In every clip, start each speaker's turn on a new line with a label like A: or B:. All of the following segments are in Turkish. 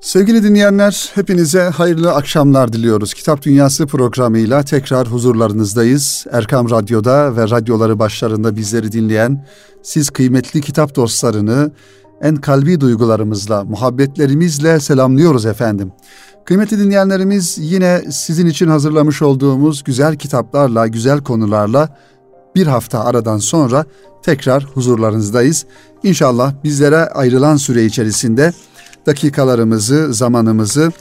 A: Sevgili dinleyenler, hepinize hayırlı akşamlar diliyoruz. Kitap Dünyası programıyla tekrar huzurlarınızdayız. Erkam Radyo'da ve radyoları başlarında bizleri dinleyen siz kıymetli kitap dostlarını en kalbi duygularımızla, muhabbetlerimizle selamlıyoruz efendim. Kıymetli dinleyenlerimiz yine sizin için hazırlamış olduğumuz güzel kitaplarla, güzel konularla bir hafta aradan sonra tekrar huzurlarınızdayız. İnşallah bizlere ayrılan süre içerisinde dakikalarımızı, zamanımızı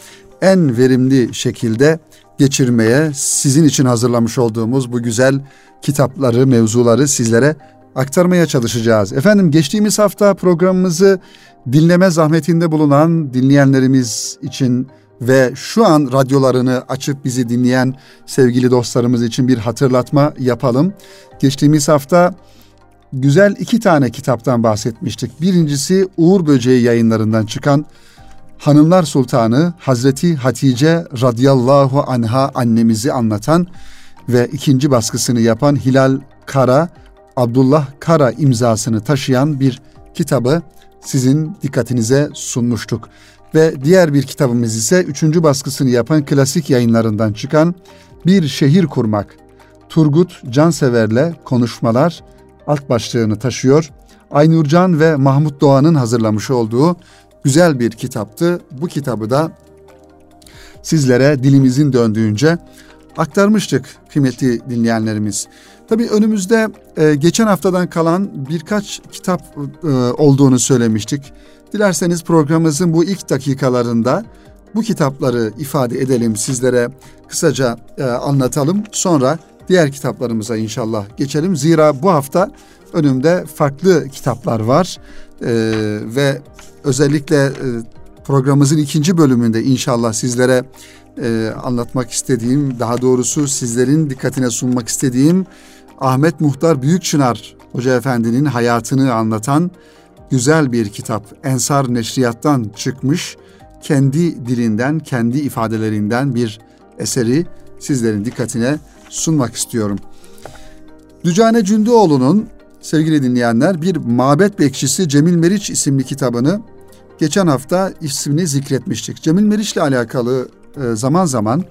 A: en verimli şekilde geçirmeye sizin için hazırlamış olduğumuz bu güzel kitapları, mevzuları sizlere aktarmaya çalışacağız. Efendim geçtiğimiz hafta programımızı dinleme zahmetinde bulunan dinleyenlerimiz için ve şu an radyolarını açıp bizi dinleyen sevgili dostlarımız için bir hatırlatma yapalım. Geçtiğimiz hafta güzel iki tane kitaptan bahsetmiştik. Birincisi Uğur Böceği yayınlarından çıkan Hanımlar Sultanı Hazreti Hatice radıyallahu anha annemizi anlatan ve ikinci baskısını yapan Hilal Kara, Abdullah Kara imzasını taşıyan bir kitabı sizin dikkatinize sunmuştuk. Ve diğer bir kitabımız ise üçüncü baskısını yapan klasik yayınlarından çıkan Bir Şehir Kurmak. Turgut Cansever'le konuşmalar alt başlığını taşıyor. Aynurcan ve Mahmut Doğan'ın hazırlamış olduğu güzel bir kitaptı. Bu kitabı da sizlere dilimizin döndüğünce aktarmıştık kıymetli dinleyenlerimiz. Tabii önümüzde e, geçen haftadan kalan birkaç kitap e, olduğunu söylemiştik. Dilerseniz programımızın bu ilk dakikalarında bu kitapları ifade edelim, sizlere kısaca e, anlatalım. Sonra diğer kitaplarımıza inşallah geçelim. Zira bu hafta önümde farklı kitaplar var e, ve özellikle e, programımızın ikinci bölümünde inşallah sizlere e, anlatmak istediğim, daha doğrusu sizlerin dikkatine sunmak istediğim Ahmet Muhtar Büyükçınar Hoca Efendi'nin hayatını anlatan güzel bir kitap. Ensar Neşriyat'tan çıkmış, kendi dilinden, kendi ifadelerinden bir eseri sizlerin dikkatine sunmak istiyorum. Dücane Cündüoğlu'nun sevgili dinleyenler bir Mabet Bekçisi Cemil Meriç isimli kitabını geçen hafta ismini zikretmiştik. Cemil Meriç ile alakalı e, zaman zaman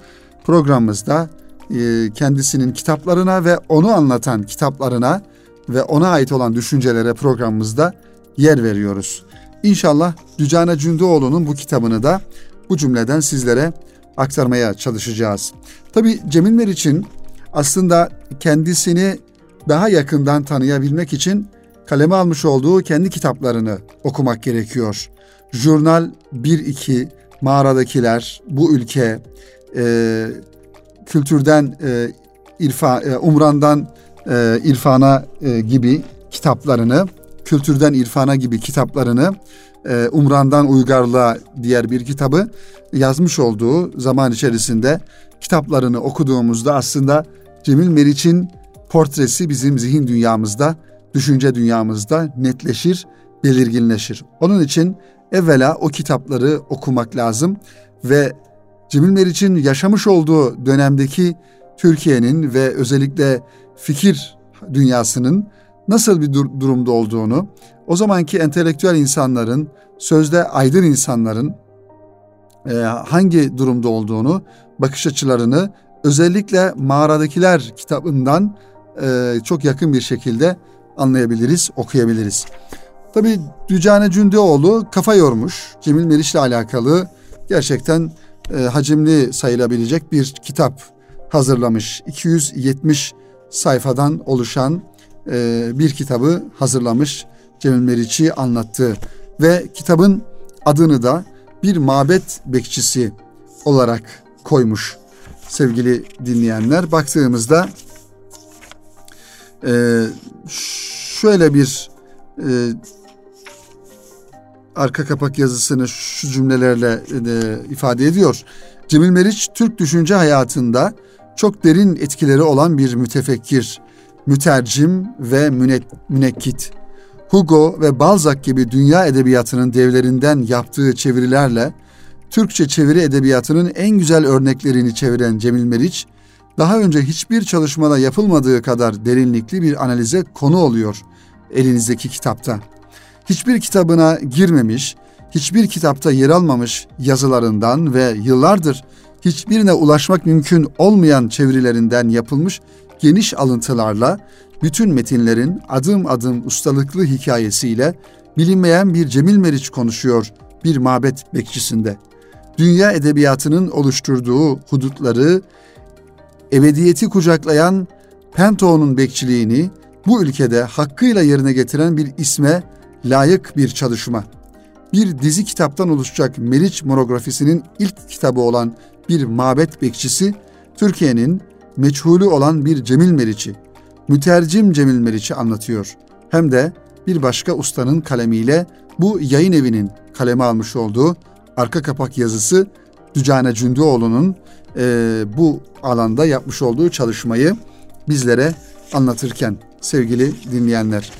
A: programımızda e, kendisinin kitaplarına ve onu anlatan kitaplarına ve ona ait olan düşüncelere programımızda yer veriyoruz. İnşallah Dücane Cündüoğlu'nun bu kitabını da bu cümleden sizlere aktarmaya çalışacağız. Tabi Cemil Meriç'in aslında kendisini daha yakından tanıyabilmek için kaleme almış olduğu kendi kitaplarını okumak gerekiyor. Jurnal 1-2, Mağaradakiler, Bu Ülke, e, Kültürden e, irfa, e, Umran'dan e, İrfana e, gibi kitaplarını, Kültürden İrfana gibi kitaplarını, e, Umran'dan Uygarlığa diğer bir kitabı yazmış olduğu zaman içerisinde kitaplarını okuduğumuzda aslında Cemil Meriç'in portresi bizim zihin dünyamızda, düşünce dünyamızda netleşir, belirginleşir. Onun için evvela o kitapları okumak lazım ve Cemil Meriç'in yaşamış olduğu dönemdeki Türkiye'nin ve özellikle fikir dünyasının nasıl bir dur- durumda olduğunu, o zamanki entelektüel insanların, sözde aydın insanların e, hangi durumda olduğunu, bakış açılarını özellikle Mağaradakiler kitabından e, çok yakın bir şekilde anlayabiliriz, okuyabiliriz. Tabi Dücane Cündioğlu kafa yormuş. Cemil Meriç ile alakalı gerçekten e, hacimli sayılabilecek bir kitap hazırlamış. 270 sayfadan oluşan e, bir kitabı hazırlamış. Cemil Meriç'i anlattı ve kitabın adını da bir mabet bekçisi olarak koymuş sevgili dinleyenler. Baktığımızda e, şöyle bir e, arka kapak yazısını şu cümlelerle e, ifade ediyor. Cemil Meriç Türk düşünce hayatında çok derin etkileri olan bir mütefekkir, mütercim ve münekkit. Hugo ve Balzac gibi dünya edebiyatının devlerinden yaptığı çevirilerle Türkçe çeviri edebiyatının en güzel örneklerini çeviren Cemil Meriç, daha önce hiçbir çalışmada yapılmadığı kadar derinlikli bir analize konu oluyor elinizdeki kitapta. Hiçbir kitabına girmemiş, hiçbir kitapta yer almamış yazılarından ve yıllardır hiçbirine ulaşmak mümkün olmayan çevirilerinden yapılmış geniş alıntılarla bütün metinlerin adım adım ustalıklı hikayesiyle bilinmeyen bir Cemil Meriç konuşuyor bir mabet bekçisinde. Dünya edebiyatının oluşturduğu hudutları, ebediyeti kucaklayan Pento'nun bekçiliğini bu ülkede hakkıyla yerine getiren bir isme layık bir çalışma. Bir dizi kitaptan oluşacak Meriç monografisinin ilk kitabı olan bir mabet bekçisi, Türkiye'nin meçhulü olan bir Cemil Meriç'i, mütercim Cemil Meriç'i anlatıyor. Hem de bir başka ustanın kalemiyle bu yayın evinin kaleme almış olduğu arka kapak yazısı Dücane Cündüoğlu'nun e, bu alanda yapmış olduğu çalışmayı bizlere anlatırken sevgili dinleyenler.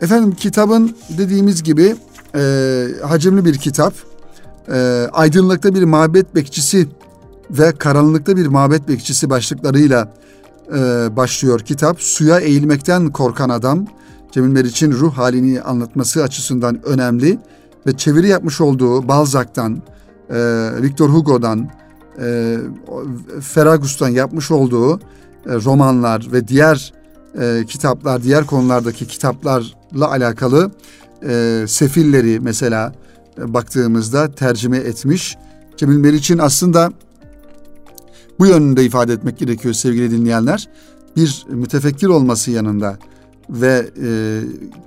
A: Efendim kitabın dediğimiz gibi e, hacimli bir kitap. E, aydınlıkta bir mabet bekçisi ve karanlıkta bir mabet bekçisi başlıklarıyla e, başlıyor kitap. Suya eğilmekten korkan adam Cemil Meriç'in ruh halini anlatması açısından önemli ve çeviri yapmış olduğu Balzac'tan, e, Victor Hugo'dan, e, Feragus'tan yapmış olduğu e, romanlar ve diğer e, kitaplar, diğer konulardaki kitaplarla alakalı e, sefilleri mesela e, baktığımızda tercüme etmiş. Cemil Meriç'in aslında bu yönünde ifade etmek gerekiyor sevgili dinleyenler. Bir mütefekkir olması yanında ve e,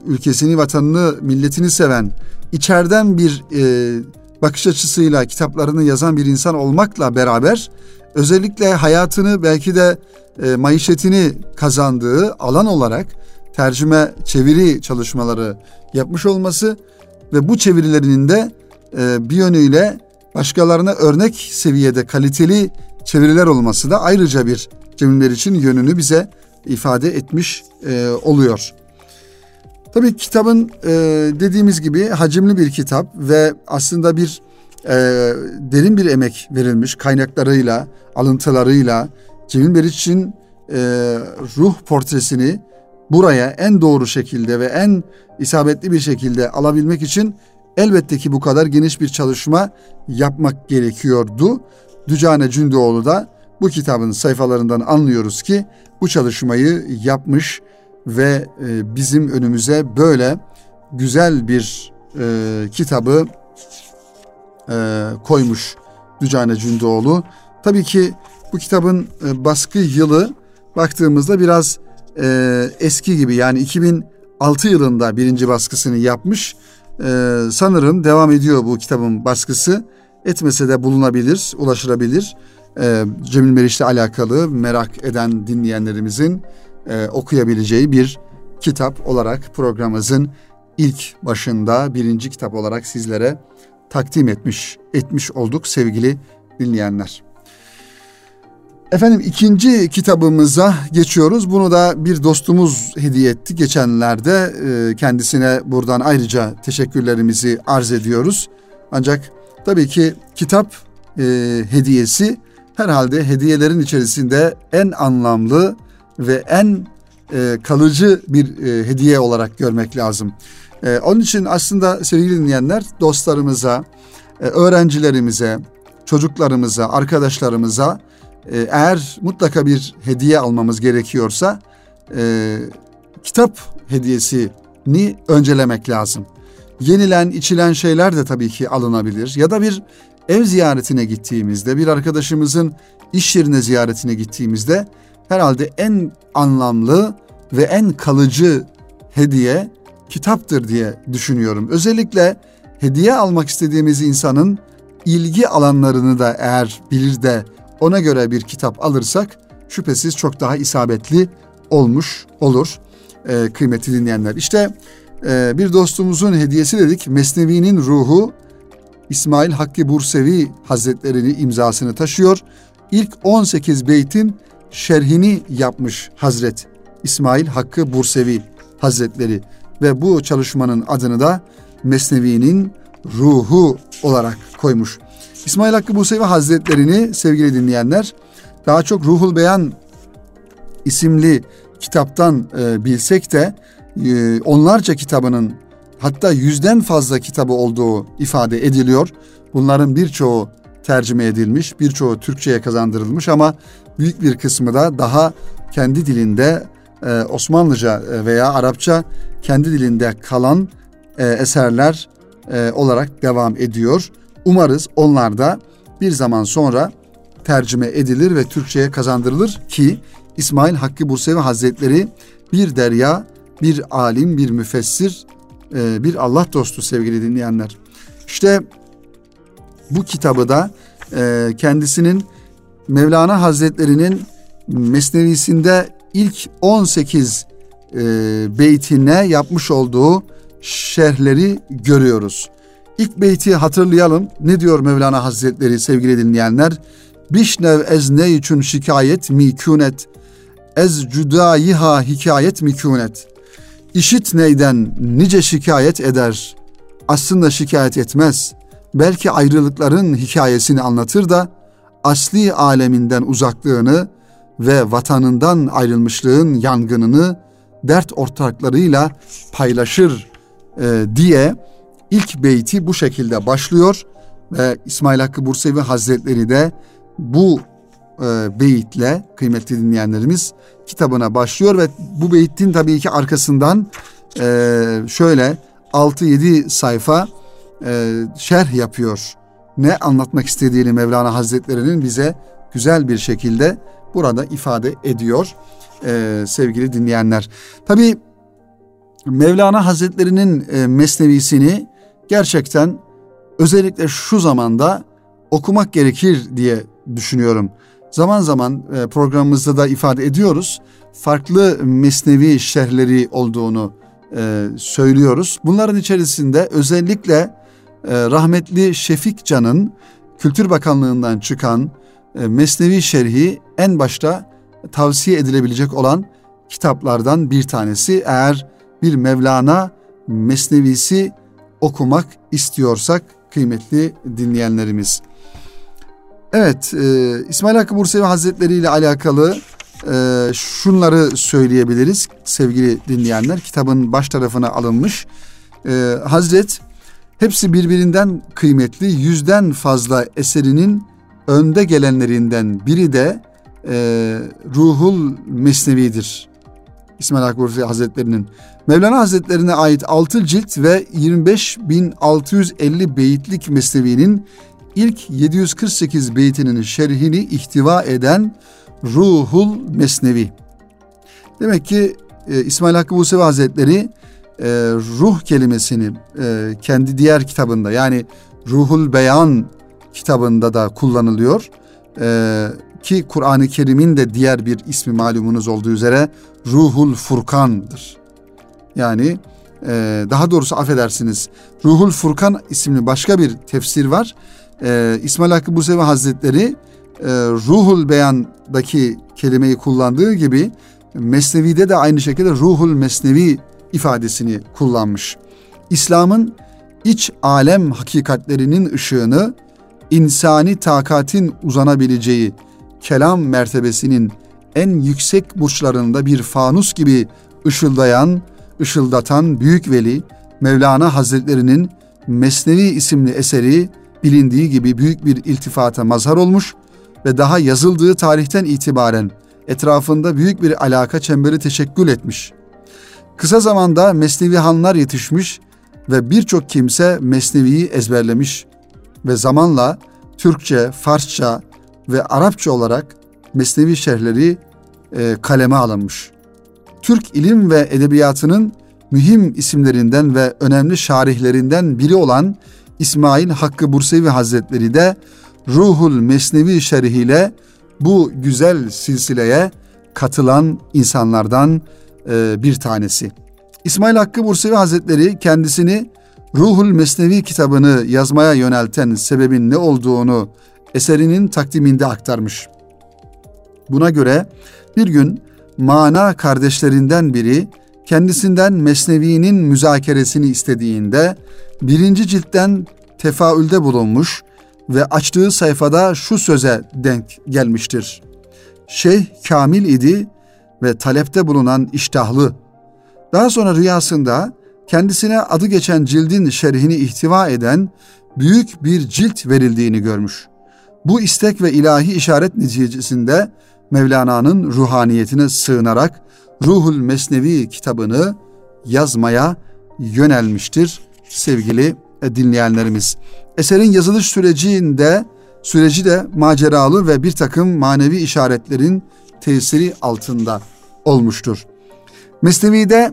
A: ülkesini, vatanını, milletini seven, içeriden bir e, bakış açısıyla kitaplarını yazan bir insan olmakla beraber özellikle hayatını belki de e, maişetini kazandığı alan olarak tercüme çeviri çalışmaları yapmış olması ve bu çevirilerinin de e, bir yönüyle başkalarına örnek seviyede kaliteli çeviriler olması da ayrıca bir Cemil için yönünü bize ifade etmiş e, oluyor. Tabii kitabın e, dediğimiz gibi hacimli bir kitap ve aslında bir e, derin bir emek verilmiş kaynaklarıyla, alıntılarıyla Cemil Meriç'in e, ruh portresini buraya en doğru şekilde ve en isabetli bir şekilde alabilmek için elbette ki bu kadar geniş bir çalışma yapmak gerekiyordu. Dücane Cündüoğlu da bu kitabın sayfalarından anlıyoruz ki bu çalışmayı yapmış ve e, bizim önümüze böyle güzel bir e, kitabı e, koymuş Dücane Cündüoğlu. Tabii ki bu kitabın e, baskı yılı baktığımızda biraz e, eski gibi yani 2006 yılında birinci baskısını yapmış. E, sanırım devam ediyor bu kitabın baskısı. Etmese de bulunabilir, ulaşılabilir. E, Cemil Meriç'le alakalı merak eden dinleyenlerimizin e, okuyabileceği bir kitap olarak programımızın ilk başında birinci kitap olarak sizlere takdim etmiş etmiş olduk sevgili dinleyenler. Efendim ikinci kitabımıza geçiyoruz. Bunu da bir dostumuz hediye etti geçenlerde. E, kendisine buradan ayrıca teşekkürlerimizi arz ediyoruz. Ancak tabii ki kitap e, hediyesi herhalde hediyelerin içerisinde en anlamlı ve en e, kalıcı bir e, hediye olarak görmek lazım. E, onun için aslında sevgili dinleyenler dostlarımıza, e, öğrencilerimize, çocuklarımıza, arkadaşlarımıza e, eğer mutlaka bir hediye almamız gerekiyorsa e, kitap hediyesini öncelemek lazım. Yenilen, içilen şeyler de tabii ki alınabilir ya da bir ev ziyaretine gittiğimizde, bir arkadaşımızın iş yerine ziyaretine gittiğimizde herhalde en anlamlı ve en kalıcı hediye kitaptır diye düşünüyorum. Özellikle hediye almak istediğimiz insanın ilgi alanlarını da eğer bilir de ona göre bir kitap alırsak şüphesiz çok daha isabetli olmuş olur e, kıymetli dinleyenler. İşte e, bir dostumuzun hediyesi dedik Mesnevi'nin ruhu İsmail Hakkı Bursevi Hazretlerini imzasını taşıyor. İlk 18 beytin şerhini yapmış Hazret İsmail Hakkı Bursevi Hazretleri ve bu çalışmanın adını da Mesnevi'nin ruhu olarak koymuş. İsmail Hakkı Bursevi Hazretlerini sevgili dinleyenler daha çok Ruhul Beyan isimli kitaptan e, bilsek de e, onlarca kitabının hatta yüzden fazla kitabı olduğu ifade ediliyor. Bunların birçoğu tercüme edilmiş, birçoğu Türkçe'ye kazandırılmış ama büyük bir kısmı da daha kendi dilinde e, Osmanlıca veya Arapça kendi dilinde kalan e, eserler e, olarak devam ediyor. Umarız onlar da bir zaman sonra tercüme edilir ve Türkçe'ye kazandırılır ki İsmail Hakkı Bursevi Hazretleri bir derya, bir alim, bir müfessir, e, bir Allah dostu sevgili dinleyenler. İşte bu kitabı da e, kendisinin Mevlana Hazretleri'nin Mesnevisinde ilk 18 e, beytine yapmış olduğu şerhleri görüyoruz. İlk beyti hatırlayalım. Ne diyor Mevlana Hazretleri sevgili dinleyenler? Bişnev ez ne için şikayet mikûnet, ez cüdayiha hikayet mikûnet. İşit neyden nice şikayet eder, aslında şikayet etmez. Belki ayrılıkların hikayesini anlatır da, asli aleminden uzaklığını ve vatanından ayrılmışlığın yangınını dert ortaklarıyla paylaşır e, diye ilk beyti bu şekilde başlıyor ve İsmail Hakkı Bursevi Hazretleri de bu e, beyitle kıymetli dinleyenlerimiz kitabına başlıyor ve bu beytin tabii ki arkasından e, şöyle 6-7 sayfa e, şerh yapıyor. Ne anlatmak istediğini Mevlana Hazretleri'nin bize güzel bir şekilde burada ifade ediyor e, sevgili dinleyenler. Tabii Mevlana Hazretleri'nin e, mesnevisini gerçekten özellikle şu zamanda okumak gerekir diye düşünüyorum. Zaman zaman e, programımızda da ifade ediyoruz. Farklı mesnevi şerhleri olduğunu e, söylüyoruz. Bunların içerisinde özellikle e, rahmetli Şefik Can'ın Kültür Bakanlığı'ndan çıkan Mesnevi Şerhi en başta tavsiye edilebilecek olan kitaplardan bir tanesi. Eğer bir Mevlana Mesnevisi okumak istiyorsak kıymetli dinleyenlerimiz. Evet, e, İsmail Hakkı Bursevi Hazretleri ile alakalı e, şunları söyleyebiliriz sevgili dinleyenler. Kitabın baş tarafına alınmış. E, Hazret hepsi birbirinden kıymetli yüzden fazla eserinin önde gelenlerinden biri de e, Ruhul Mesnevi'dir. İsmail Hakkı Bursevi Hazretleri'nin. Mevlana Hazretlerine ait 6 cilt ve 25.650 beyitlik Mesnevi'nin ilk 748 beytinin şerhini ihtiva eden Ruhul Mesnevi. Demek ki e, İsmail Hakkı Musevi Hazretleri e, ruh kelimesini e, kendi diğer kitabında yani Ruhul Beyan kitabında da kullanılıyor. E, ki Kur'an-ı Kerim'in de diğer bir ismi malumunuz olduğu üzere Ruhul Furkan'dır. Yani e, daha doğrusu affedersiniz Ruhul Furkan isimli başka bir tefsir var. E, İsmail Hakkı Busevi Hazretleri e, Ruhul Beyan'daki kelimeyi kullandığı gibi Mesnevi'de de aynı şekilde Ruhul Mesnevi ifadesini kullanmış. İslam'ın iç alem hakikatlerinin ışığını insani takatin uzanabileceği kelam mertebesinin en yüksek burçlarında bir fanus gibi ışıldayan, ışıldatan büyük veli Mevlana Hazretlerinin Mesnevi isimli eseri bilindiği gibi büyük bir iltifata mazhar olmuş ve daha yazıldığı tarihten itibaren etrafında büyük bir alaka çemberi teşekkül etmiş. Kısa zamanda Mesnevi hanlar yetişmiş ve birçok kimse Mesnevi'yi ezberlemiş ve zamanla Türkçe, Farsça ve Arapça olarak Mesnevi şerhleri e, kaleme alınmış. Türk ilim ve edebiyatının mühim isimlerinden ve önemli şarihlerinden biri olan İsmail Hakkı Bursevi Hazretleri de Ruhul Mesnevi şerhiyle bu güzel silsileye katılan insanlardan e, bir tanesi. İsmail Hakkı Bursevi Hazretleri kendisini Ruhul Mesnevi kitabını yazmaya yönelten sebebin ne olduğunu eserinin takdiminde aktarmış. Buna göre bir gün mana kardeşlerinden biri kendisinden Mesnevi'nin müzakeresini istediğinde birinci ciltten tefaülde bulunmuş ve açtığı sayfada şu söze denk gelmiştir. Şeyh kamil idi ve talepte bulunan iştahlı. Daha sonra rüyasında kendisine adı geçen cildin şerhini ihtiva eden büyük bir cilt verildiğini görmüş. Bu istek ve ilahi işaret neticesinde Mevlana'nın ruhaniyetine sığınarak Ruhul Mesnevi kitabını yazmaya yönelmiştir sevgili dinleyenlerimiz. Eserin yazılış sürecinde süreci de maceralı ve bir takım manevi işaretlerin tesiri altında olmuştur. Mesnevi'de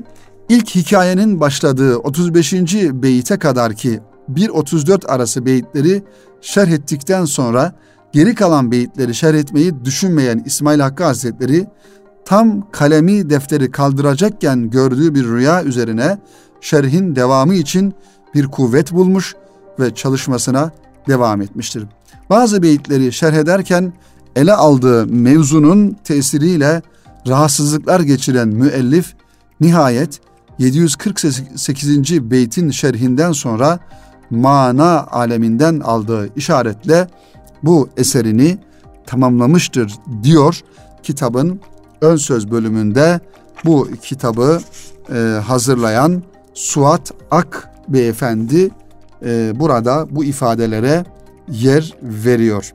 A: ilk hikayenin başladığı 35. beyite kadar ki 1.34 arası beyitleri şerh ettikten sonra geri kalan beyitleri şerh etmeyi düşünmeyen İsmail Hakkı Hazretleri tam kalemi defteri kaldıracakken gördüğü bir rüya üzerine şerhin devamı için bir kuvvet bulmuş ve çalışmasına devam etmiştir. Bazı beyitleri şerh ederken ele aldığı mevzunun tesiriyle rahatsızlıklar geçiren müellif nihayet 748. beytin şerhinden sonra mana aleminden aldığı işaretle bu eserini tamamlamıştır diyor kitabın ön söz bölümünde bu kitabı e, hazırlayan Suat Ak beyefendi e, burada bu ifadelere yer veriyor.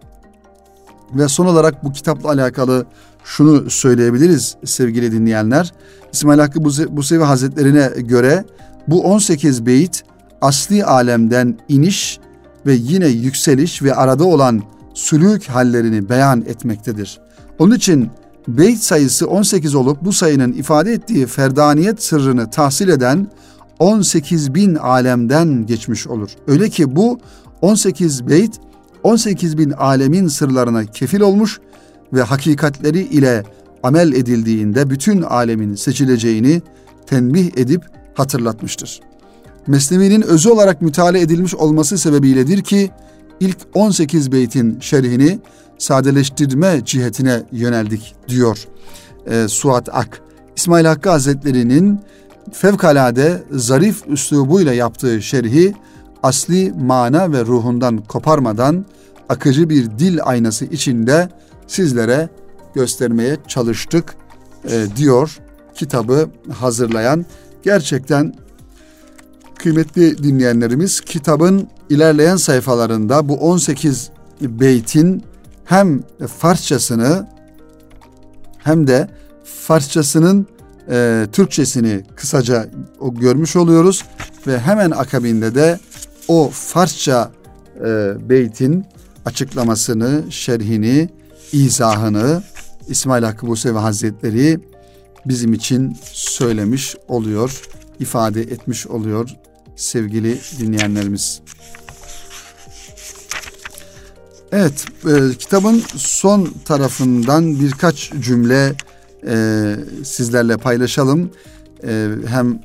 A: Ve son olarak bu kitapla alakalı şunu söyleyebiliriz sevgili dinleyenler. İsmail Hakkı Busevi Hazretlerine göre bu 18 beyit asli alemden iniş ve yine yükseliş ve arada olan sülük hallerini beyan etmektedir. Onun için beyt sayısı 18 olup bu sayının ifade ettiği ferdaniyet sırrını tahsil eden 18 bin alemden geçmiş olur. Öyle ki bu 18 beyt 18 bin alemin sırlarına kefil olmuş ve hakikatleri ile amel edildiğinde bütün alemin seçileceğini tenbih edip hatırlatmıştır. Mesnevi'nin özü olarak müteala edilmiş olması sebebiyledir ki ilk 18 beytin şerhini sadeleştirme cihetine yöneldik diyor e, Suat Ak. İsmail Hakkı Hazretleri'nin fevkalade zarif üslubuyla yaptığı şerhi asli mana ve ruhundan koparmadan akıcı bir dil aynası içinde sizlere göstermeye çalıştık e, diyor kitabı hazırlayan. Gerçekten kıymetli dinleyenlerimiz kitabın ilerleyen sayfalarında bu 18 beytin hem Farsçasını hem de Farsçasının e, Türkçesini kısaca o görmüş oluyoruz ve hemen akabinde de o Farsça e, beytin açıklamasını, şerhini, izahını İsmail Hakkı Busevi Hazretleri bizim için söylemiş oluyor, ifade etmiş oluyor sevgili dinleyenlerimiz. Evet, e, kitabın son tarafından birkaç cümle e, sizlerle paylaşalım. E, hem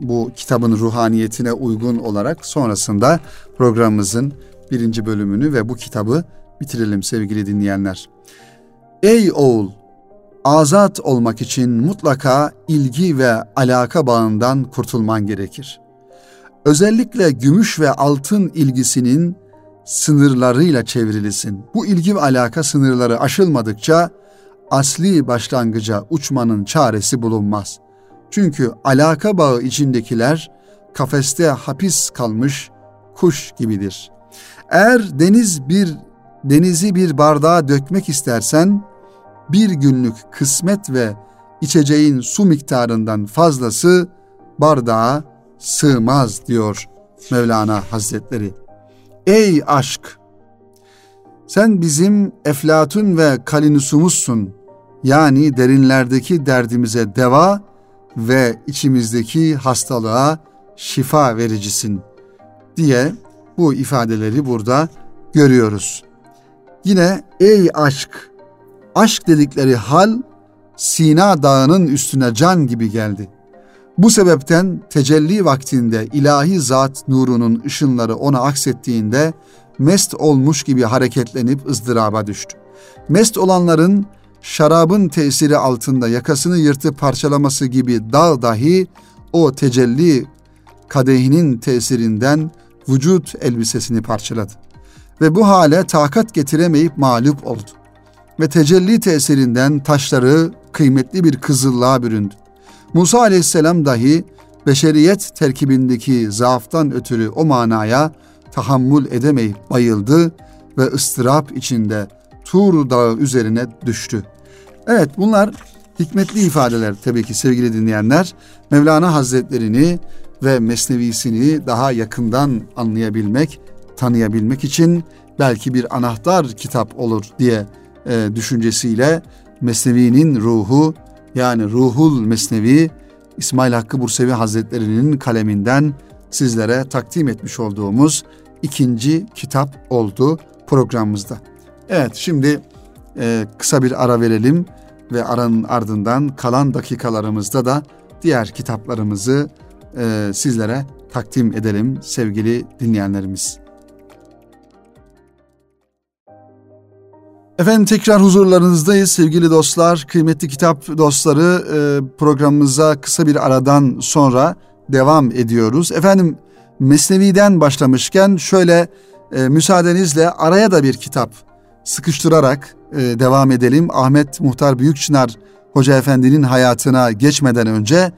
A: bu kitabın ruhaniyetine uygun olarak sonrasında programımızın birinci bölümünü ve bu kitabı bitirelim sevgili dinleyenler. Ey oğul! Azat olmak için mutlaka ilgi ve alaka bağından kurtulman gerekir. Özellikle gümüş ve altın ilgisinin sınırlarıyla çevrilisin. Bu ilgi ve alaka sınırları aşılmadıkça asli başlangıca uçmanın çaresi bulunmaz. Çünkü alaka bağı içindekiler kafeste hapis kalmış kuş gibidir. Eğer deniz bir denizi bir bardağa dökmek istersen bir günlük kısmet ve içeceğin su miktarından fazlası bardağa sığmaz diyor Mevlana Hazretleri. Ey aşk! Sen bizim eflatun ve kalinusumuzsun. Yani derinlerdeki derdimize deva ve içimizdeki hastalığa şifa vericisin diye bu ifadeleri burada görüyoruz. Yine ey aşk, aşk dedikleri hal Sina dağının üstüne can gibi geldi. Bu sebepten tecelli vaktinde ilahi zat nurunun ışınları ona aksettiğinde mest olmuş gibi hareketlenip ızdıraba düştü. Mest olanların şarabın tesiri altında yakasını yırtıp parçalaması gibi dağ dahi o tecelli kadehinin tesirinden vücut elbisesini parçaladı. Ve bu hale takat getiremeyip mağlup oldu. Ve tecelli tesirinden taşları kıymetli bir kızıllığa büründü. Musa aleyhisselam dahi beşeriyet terkibindeki zaaftan ötürü o manaya tahammül edemeyip bayıldı ve ıstırap içinde Tur Dağı üzerine düştü. Evet bunlar hikmetli ifadeler tabii ki sevgili dinleyenler. Mevlana Hazretlerini ve Mesnevisini daha yakından anlayabilmek, tanıyabilmek için belki bir anahtar kitap olur diye e, düşüncesiyle Mesnevi'nin ruhu yani Ruhul Mesnevi İsmail Hakkı Bursevi Hazretleri'nin kaleminden sizlere takdim etmiş olduğumuz ikinci kitap oldu programımızda. Evet şimdi e, kısa bir ara verelim ve aranın ardından kalan dakikalarımızda da diğer kitaplarımızı e, sizlere takdim edelim sevgili dinleyenlerimiz. Efendim tekrar huzurlarınızdayız sevgili dostlar, kıymetli kitap dostları e, programımıza kısa bir aradan sonra devam ediyoruz. Efendim Mesnevi'den başlamışken şöyle e, müsaadenizle araya da bir kitap sıkıştırarak e, devam edelim. Ahmet Muhtar Büyükçınar Hoca Efendi'nin hayatına geçmeden önce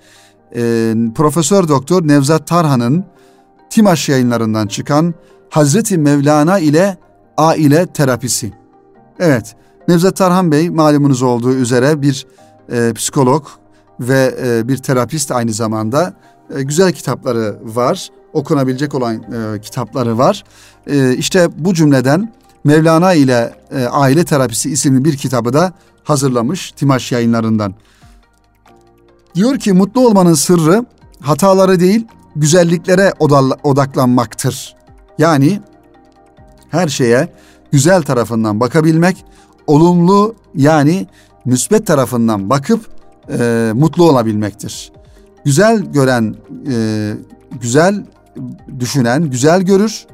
A: e, Profesör Doktor Nevzat Tarhan'ın Timaş yayınlarından çıkan Hazreti Mevlana ile Aile Terapisi. Evet, Nevzat Tarhan Bey malumunuz olduğu üzere bir e, psikolog ve e, bir terapist aynı zamanda. E, güzel kitapları var, okunabilecek olan e, kitapları var. E, işte bu cümleden Mevlana ile e, Aile Terapisi isimli bir kitabı da hazırlamış Timaş yayınlarından. Diyor ki mutlu olmanın sırrı hataları değil güzelliklere odaklanmaktır. Yani her şeye güzel tarafından bakabilmek, olumlu yani müsbet tarafından bakıp e, mutlu olabilmektir. Güzel gören, e, güzel düşünen güzel görür,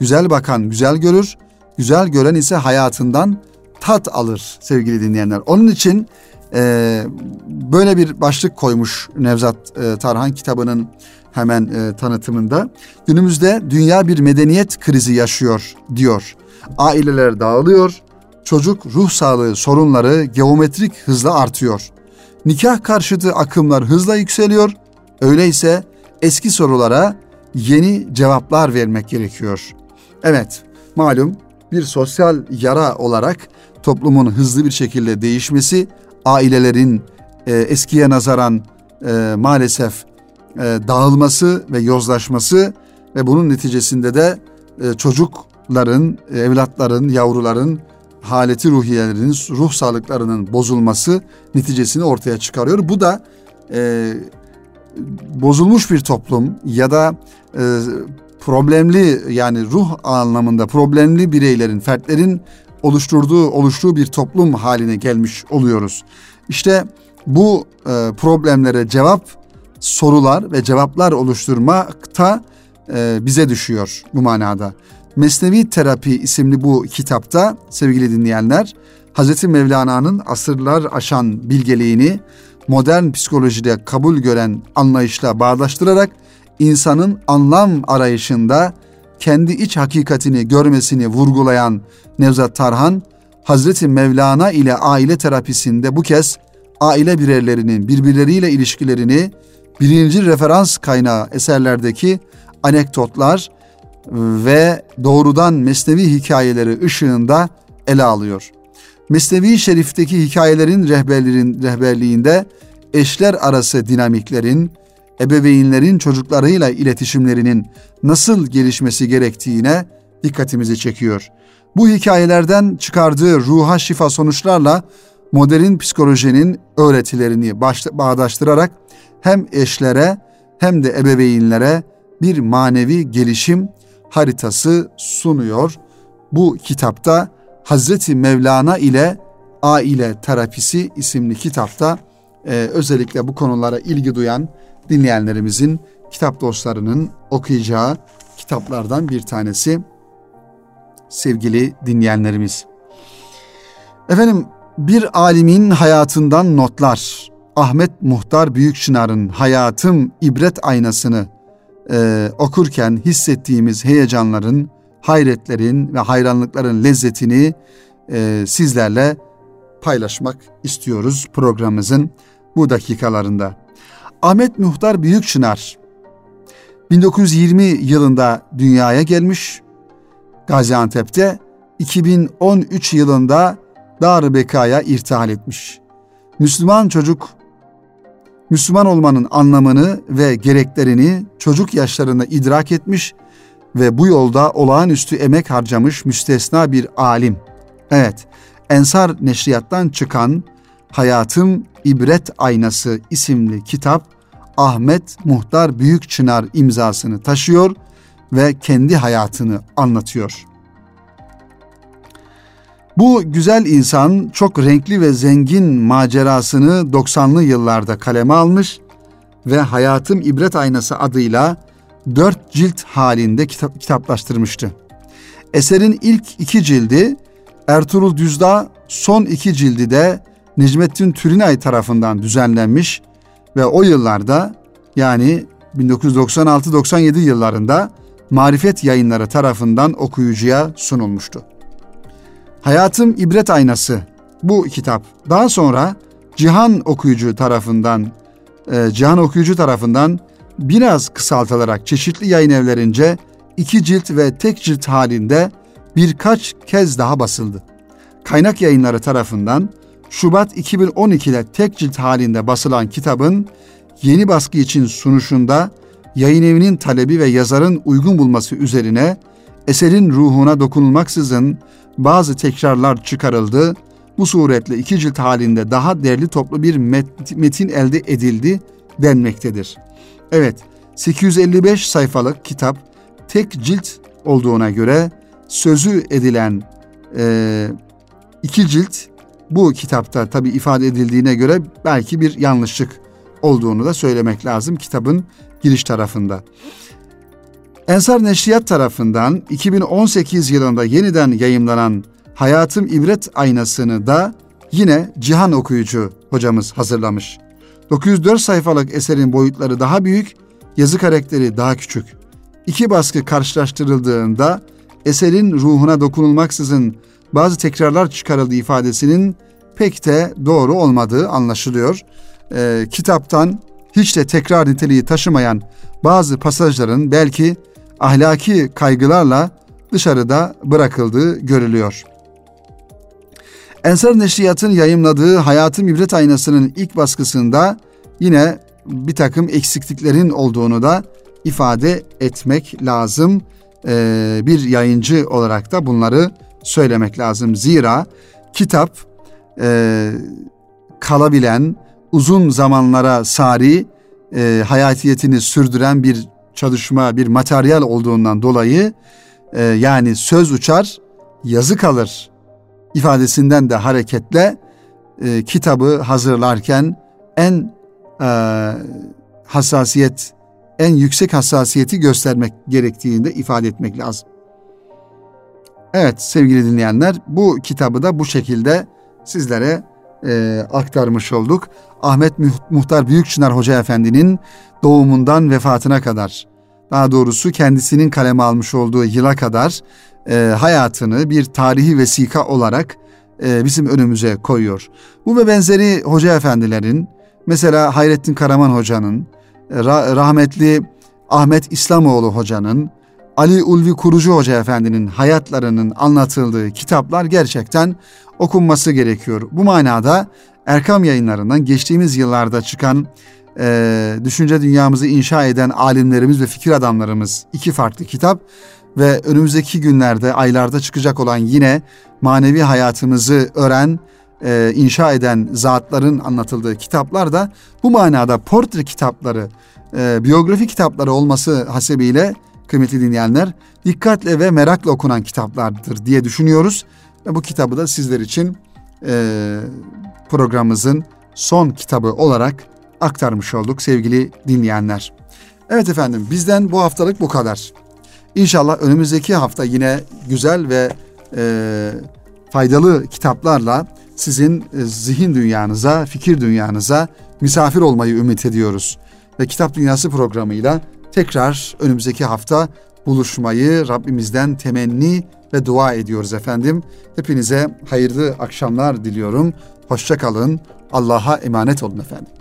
A: güzel bakan güzel görür, güzel gören ise hayatından tat alır sevgili dinleyenler. Onun için e, böyle bir başlık koymuş Nevzat e, Tarhan kitabının hemen e, tanıtımında. Günümüzde dünya bir medeniyet krizi yaşıyor diyor. Aileler dağılıyor, çocuk ruh sağlığı sorunları geometrik hızla artıyor. Nikah karşıtı akımlar hızla yükseliyor. Öyleyse eski sorulara yeni cevaplar vermek gerekiyor. Evet, malum bir sosyal yara olarak toplumun hızlı bir şekilde değişmesi, ailelerin e, eskiye nazaran e, maalesef e, dağılması ve yozlaşması ve bunun neticesinde de e, çocukların, evlatların, yavruların haleti ruhiyelerinin, ruh sağlıklarının bozulması neticesini ortaya çıkarıyor. Bu da e, bozulmuş bir toplum ya da e, problemli yani ruh anlamında problemli bireylerin, fertlerin oluşturduğu, oluştuğu bir toplum haline gelmiş oluyoruz. İşte bu e, problemlere cevap sorular ve cevaplar oluşturmakta e, bize düşüyor bu manada. Mesnevi Terapi isimli bu kitapta sevgili dinleyenler Hz. Mevlana'nın asırlar aşan bilgeliğini modern psikolojide kabul gören anlayışla bağdaştırarak insanın anlam arayışında kendi iç hakikatini görmesini vurgulayan Nevzat Tarhan, Hazreti Mevlana ile aile terapisinde bu kez aile bireylerinin birbirleriyle ilişkilerini birinci referans kaynağı eserlerdeki anekdotlar ve doğrudan mesnevi hikayeleri ışığında ele alıyor. Mesnevi Şerif'teki hikayelerin rehberlerin rehberliğinde eşler arası dinamiklerin, ebeveynlerin çocuklarıyla iletişimlerinin nasıl gelişmesi gerektiğine dikkatimizi çekiyor. Bu hikayelerden çıkardığı ruha şifa sonuçlarla modern psikolojinin öğretilerini bağdaştırarak hem eşlere hem de ebeveynlere bir manevi gelişim haritası sunuyor. Bu kitapta Hazreti Mevlana ile Aile Terapisi isimli kitapta e, özellikle bu konulara ilgi duyan dinleyenlerimizin, kitap dostlarının okuyacağı kitaplardan bir tanesi sevgili dinleyenlerimiz. Efendim bir alimin hayatından notlar. Ahmet Muhtar Büyükçınar'ın Hayatım ibret aynasını e, okurken hissettiğimiz heyecanların, hayretlerin ve hayranlıkların lezzetini e, sizlerle paylaşmak istiyoruz programımızın bu dakikalarında. Ahmet Muhtar Büyükçınar 1920 yılında dünyaya gelmiş Gaziantep'te 2013 yılında Dar-ı Beka'ya irtihal etmiş. Müslüman çocuk Müslüman olmanın anlamını ve gereklerini çocuk yaşlarında idrak etmiş ve bu yolda olağanüstü emek harcamış müstesna bir alim. Evet, Ensar Neşriyat'tan çıkan Hayatım İbret Aynası isimli kitap Ahmet Muhtar Büyükçınar imzasını taşıyor ve kendi hayatını anlatıyor. Bu güzel insan çok renkli ve zengin macerasını 90'lı yıllarda kaleme almış ve Hayatım İbret Aynası adıyla dört cilt halinde kitap, kitaplaştırmıştı. Eserin ilk iki cildi Ertuğrul Düzdağ, son iki cildi de Necmettin Türinay tarafından düzenlenmiş ve o yıllarda yani 1996-97 yıllarında Marifet Yayınları tarafından okuyucuya sunulmuştu. Hayatım İbret Aynası bu kitap daha sonra Cihan Okuyucu tarafından e, Cihan Okuyucu tarafından biraz kısaltılarak çeşitli yayın evlerince iki cilt ve tek cilt halinde birkaç kez daha basıldı. Kaynak yayınları tarafından Şubat 2012'de tek cilt halinde basılan kitabın yeni baskı için sunuşunda yayın evinin talebi ve yazarın uygun bulması üzerine eserin ruhuna dokunulmaksızın bazı tekrarlar çıkarıldı. Bu suretle iki cilt halinde daha derli toplu bir metin elde edildi denmektedir. Evet, 855 sayfalık kitap tek cilt olduğuna göre sözü edilen e, iki cilt bu kitapta tabi ifade edildiğine göre belki bir yanlışlık olduğunu da söylemek lazım kitabın giriş tarafında. Ensar Neşriyat tarafından 2018 yılında yeniden yayımlanan Hayatım İbret Aynası'nı da yine Cihan Okuyucu hocamız hazırlamış. 904 sayfalık eserin boyutları daha büyük, yazı karakteri daha küçük. İki baskı karşılaştırıldığında eserin ruhuna dokunulmaksızın bazı tekrarlar çıkarıldığı ifadesinin pek de doğru olmadığı anlaşılıyor. Ee, kitaptan hiç de tekrar niteliği taşımayan bazı pasajların belki ahlaki kaygılarla dışarıda bırakıldığı görülüyor. Ensar Neşriyat'ın yayımladığı Hayatım İbret Aynası'nın ilk baskısında yine bir takım eksikliklerin olduğunu da ifade etmek lazım. Ee, bir yayıncı olarak da bunları söylemek lazım. Zira kitap e, kalabilen, uzun zamanlara sari e, hayatiyetini sürdüren bir çalışma, bir materyal olduğundan dolayı e, yani söz uçar, yazı kalır ifadesinden de hareketle e, kitabı hazırlarken en e, hassasiyet, en yüksek hassasiyeti göstermek gerektiğini de ifade etmek lazım. Evet sevgili dinleyenler bu kitabı da bu şekilde sizlere e, aktarmış olduk. Ahmet Muhtar Büyükçınar Hoca Efendi'nin doğumundan vefatına kadar daha doğrusu kendisinin kaleme almış olduğu yıla kadar e, hayatını bir tarihi vesika olarak e, bizim önümüze koyuyor. Bu ve benzeri hoca efendilerin mesela Hayrettin Karaman hocanın, ra- rahmetli Ahmet İslamoğlu hocanın, Ali Ulvi Kurucu Hoca Efendi'nin hayatlarının anlatıldığı kitaplar gerçekten okunması gerekiyor. Bu manada Erkam yayınlarından geçtiğimiz yıllarda çıkan e, düşünce dünyamızı inşa eden alimlerimiz ve fikir adamlarımız iki farklı kitap ve önümüzdeki günlerde, aylarda çıkacak olan yine manevi hayatımızı öğren, e, inşa eden zatların anlatıldığı kitaplar da bu manada portre kitapları, e, biyografi kitapları olması hasebiyle kıymetli dinleyenler dikkatle ve merakla okunan kitaplardır diye düşünüyoruz. Ve bu kitabı da sizler için e, programımızın son kitabı olarak aktarmış olduk sevgili dinleyenler. Evet efendim bizden bu haftalık bu kadar. İnşallah önümüzdeki hafta yine güzel ve e, faydalı kitaplarla sizin e, zihin dünyanıza, fikir dünyanıza misafir olmayı ümit ediyoruz. Ve Kitap Dünyası programıyla tekrar önümüzdeki hafta buluşmayı Rabbimizden temenni ve dua ediyoruz efendim. Hepinize hayırlı akşamlar diliyorum. Hoşça kalın. Allah'a emanet olun efendim.